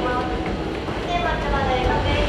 ます新町まで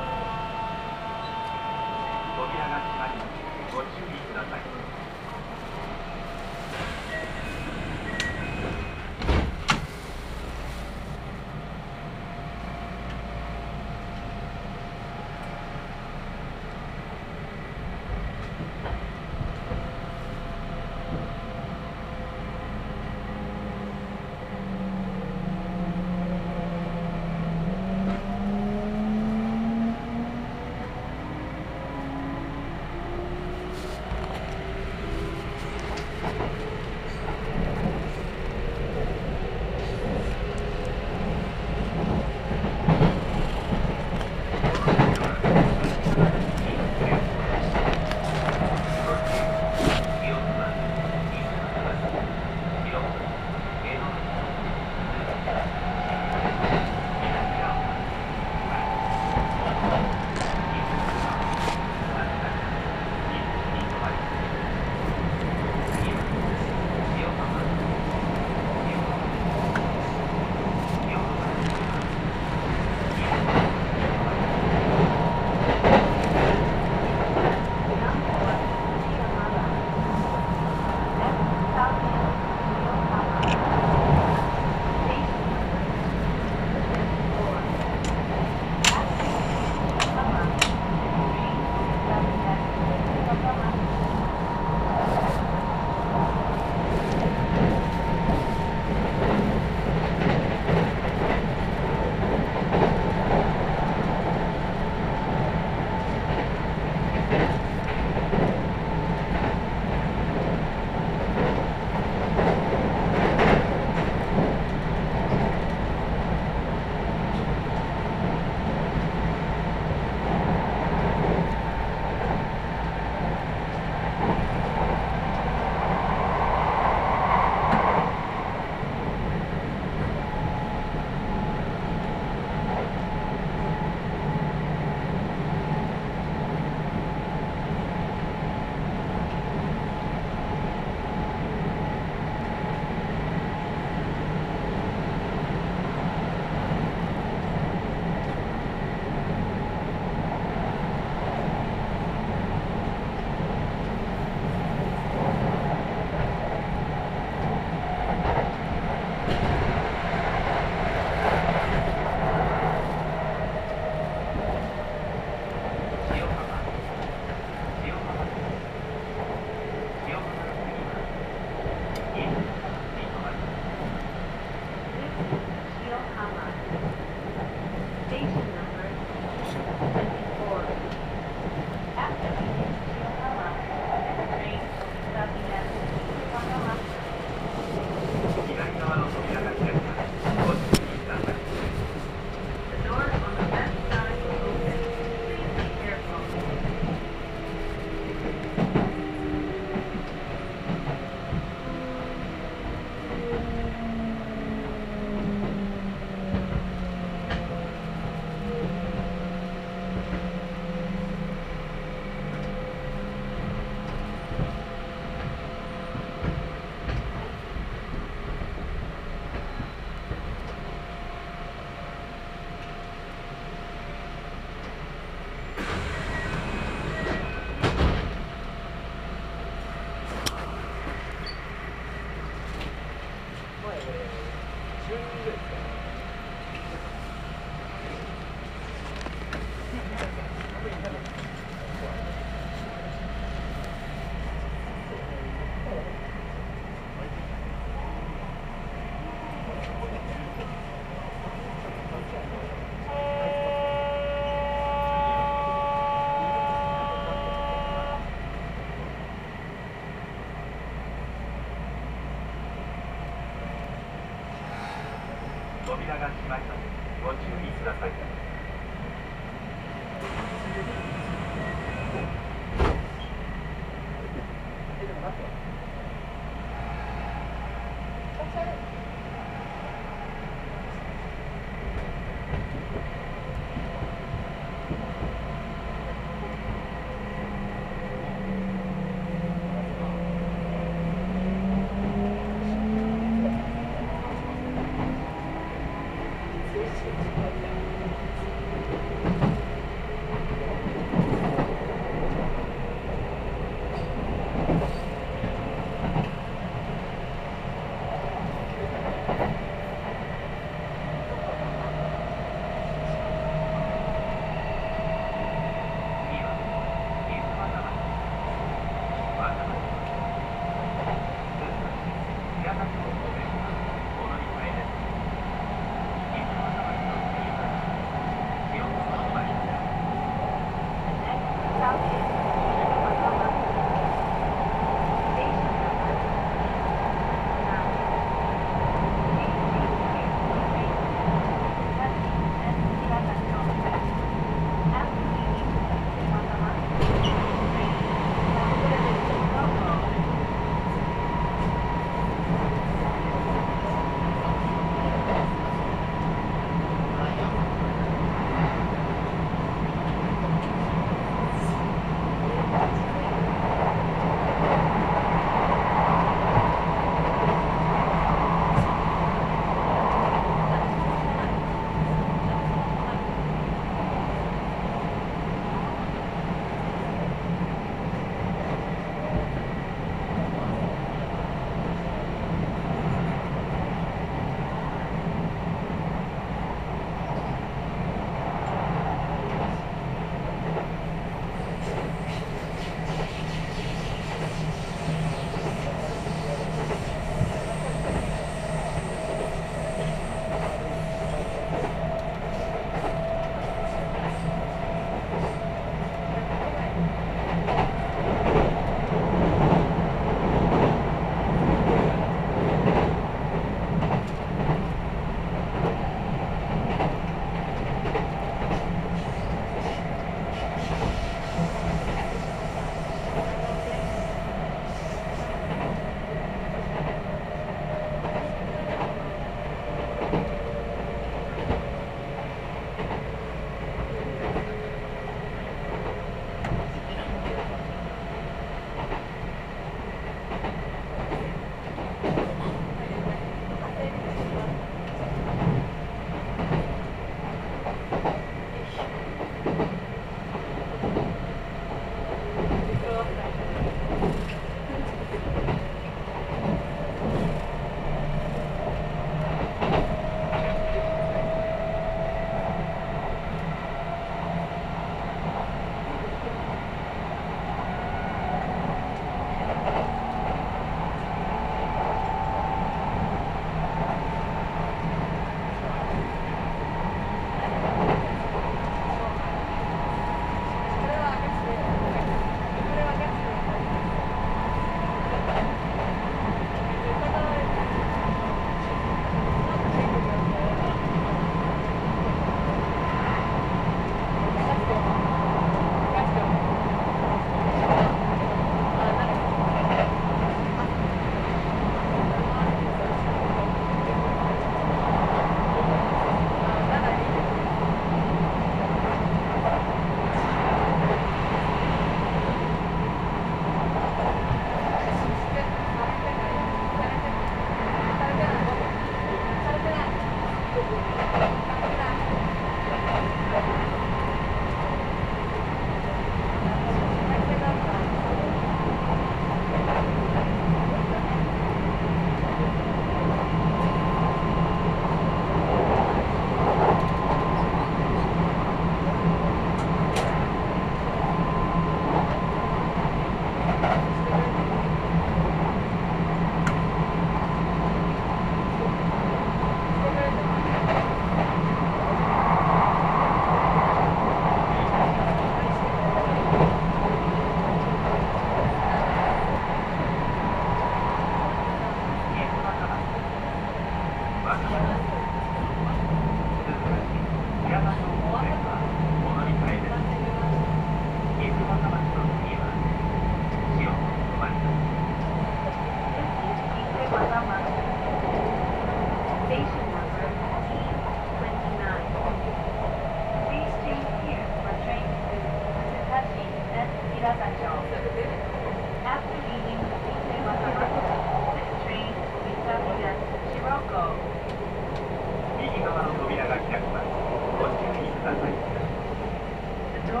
次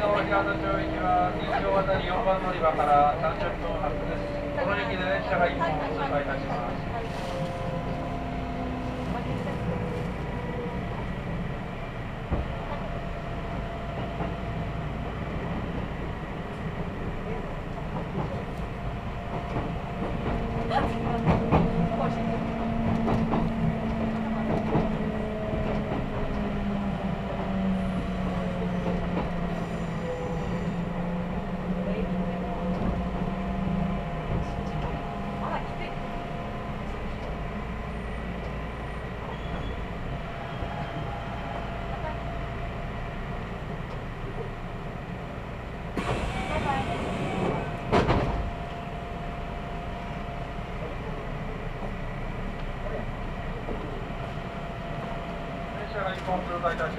の沖縄の乗り場から30分発です。この駅で列車が一本通す。列車